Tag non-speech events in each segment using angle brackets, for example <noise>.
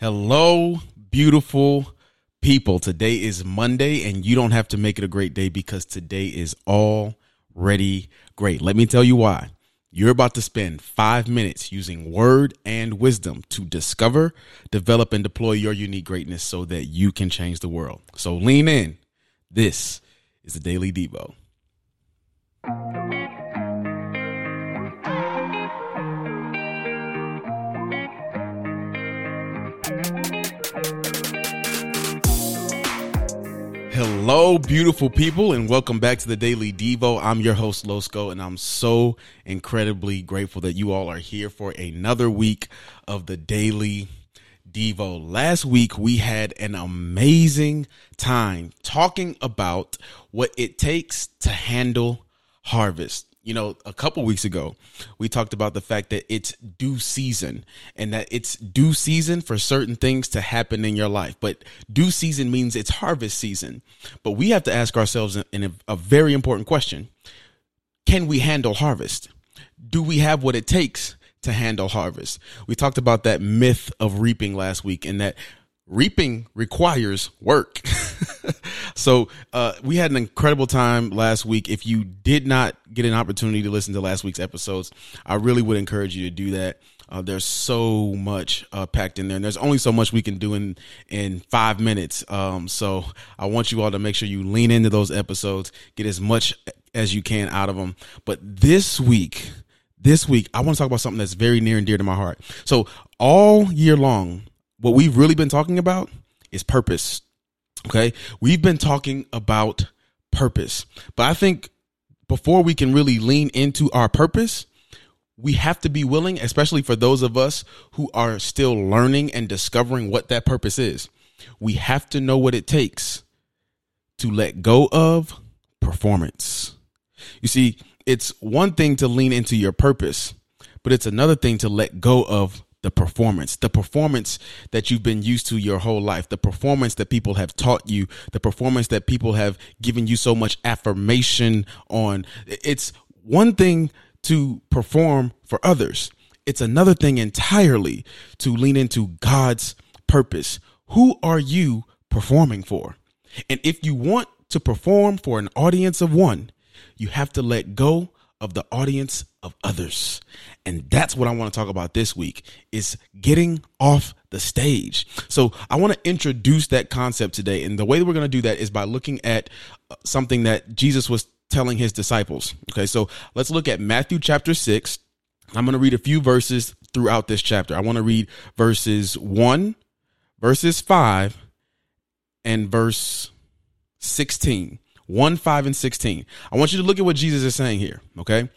Hello, beautiful people. Today is Monday, and you don't have to make it a great day because today is already great. Let me tell you why. You're about to spend five minutes using word and wisdom to discover, develop, and deploy your unique greatness so that you can change the world. So lean in. This is the Daily Devo. Hello, beautiful people, and welcome back to the Daily Devo. I'm your host, Losco, and I'm so incredibly grateful that you all are here for another week of the Daily Devo. Last week, we had an amazing time talking about what it takes to handle harvest you know, a couple weeks ago, we talked about the fact that it's due season and that it's due season for certain things to happen in your life. But due season means it's harvest season. But we have to ask ourselves in a, a very important question Can we handle harvest? Do we have what it takes to handle harvest? We talked about that myth of reaping last week and that reaping requires work. <laughs> so uh, we had an incredible time last week. If you did not get an opportunity to listen to last week's episodes, I really would encourage you to do that. Uh, there's so much uh, packed in there, and there's only so much we can do in in five minutes. Um, so I want you all to make sure you lean into those episodes, get as much as you can out of them. But this week, this week, I want to talk about something that's very near and dear to my heart. So all year long, what we've really been talking about is purpose. Okay. We've been talking about purpose, but I think before we can really lean into our purpose, we have to be willing, especially for those of us who are still learning and discovering what that purpose is. We have to know what it takes to let go of performance. You see, it's one thing to lean into your purpose, but it's another thing to let go of the performance, the performance that you've been used to your whole life, the performance that people have taught you, the performance that people have given you so much affirmation on. It's one thing to perform for others. It's another thing entirely to lean into God's purpose. Who are you performing for? And if you want to perform for an audience of one, you have to let go of the audience of others. And that's what I want to talk about this week is getting off the stage. So I want to introduce that concept today. And the way that we're going to do that is by looking at uh, something that Jesus was telling his disciples. Okay. So let's look at Matthew chapter six. I'm going to read a few verses throughout this chapter. I want to read verses one, verses five, and verse 16. 1, 5, and 16. I want you to look at what Jesus is saying here, okay?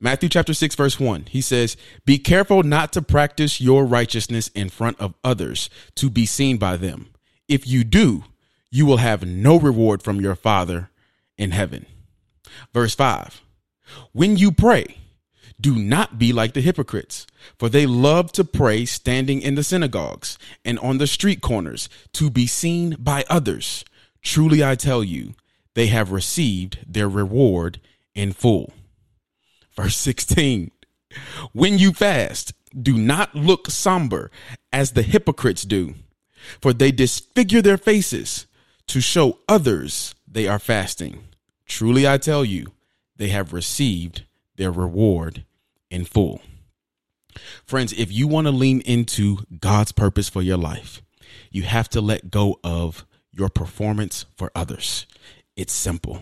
Matthew chapter 6, verse 1. He says, Be careful not to practice your righteousness in front of others to be seen by them. If you do, you will have no reward from your Father in heaven. Verse 5. When you pray, do not be like the hypocrites, for they love to pray standing in the synagogues and on the street corners to be seen by others. Truly I tell you, they have received their reward in full. Verse 16 When you fast, do not look somber as the hypocrites do, for they disfigure their faces to show others they are fasting. Truly I tell you, they have received their reward in full. Friends, if you want to lean into God's purpose for your life, you have to let go of your performance for others. It's simple.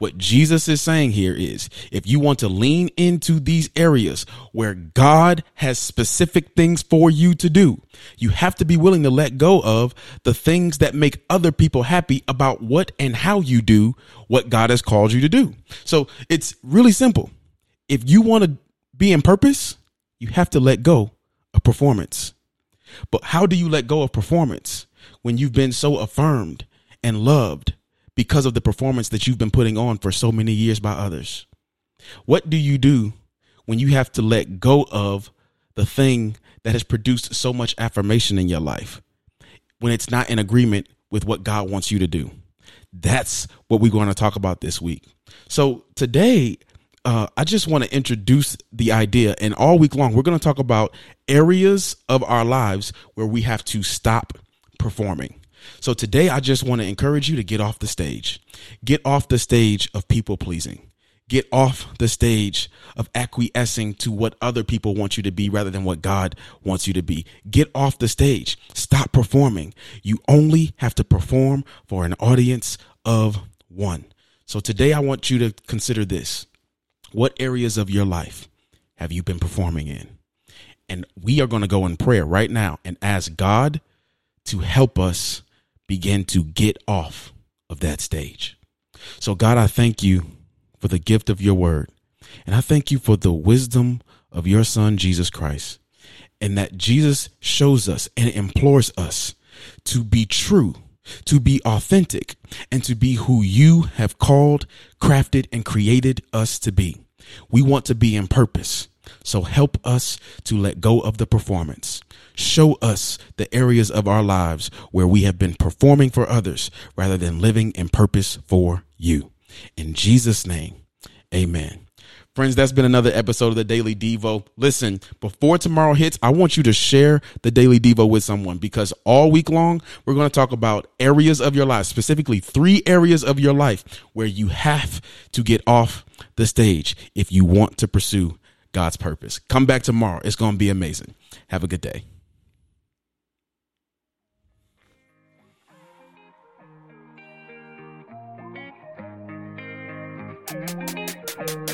What Jesus is saying here is if you want to lean into these areas where God has specific things for you to do, you have to be willing to let go of the things that make other people happy about what and how you do what God has called you to do. So it's really simple. If you want to be in purpose, you have to let go of performance. But how do you let go of performance when you've been so affirmed and loved? Because of the performance that you've been putting on for so many years by others? What do you do when you have to let go of the thing that has produced so much affirmation in your life when it's not in agreement with what God wants you to do? That's what we're going to talk about this week. So today, uh, I just want to introduce the idea. And all week long, we're going to talk about areas of our lives where we have to stop performing. So today, I just want to encourage you to get off the stage. Get off the stage of people pleasing. Get off the stage of acquiescing to what other people want you to be rather than what God wants you to be. Get off the stage. Stop performing. You only have to perform for an audience of one. So today I want you to consider this. What areas of your life have you been performing in? And we are going to go in prayer right now and ask God to help us begin to get off of that stage. So, God, I thank you for the gift of your word. And I thank you for the wisdom of your son, Jesus Christ. And that Jesus shows us and implores us to be true, to be authentic, and to be who you have called, crafted, and created us to be. We want to be in purpose. So help us to let go of the performance. Show us the areas of our lives where we have been performing for others rather than living in purpose for you. In Jesus' name, amen. Friends, that's been another episode of the Daily Devo. Listen, before tomorrow hits, I want you to share the Daily Devo with someone because all week long, we're going to talk about areas of your life, specifically three areas of your life where you have to get off the stage if you want to pursue God's purpose. Come back tomorrow. It's going to be amazing. Have a good day. Thank you.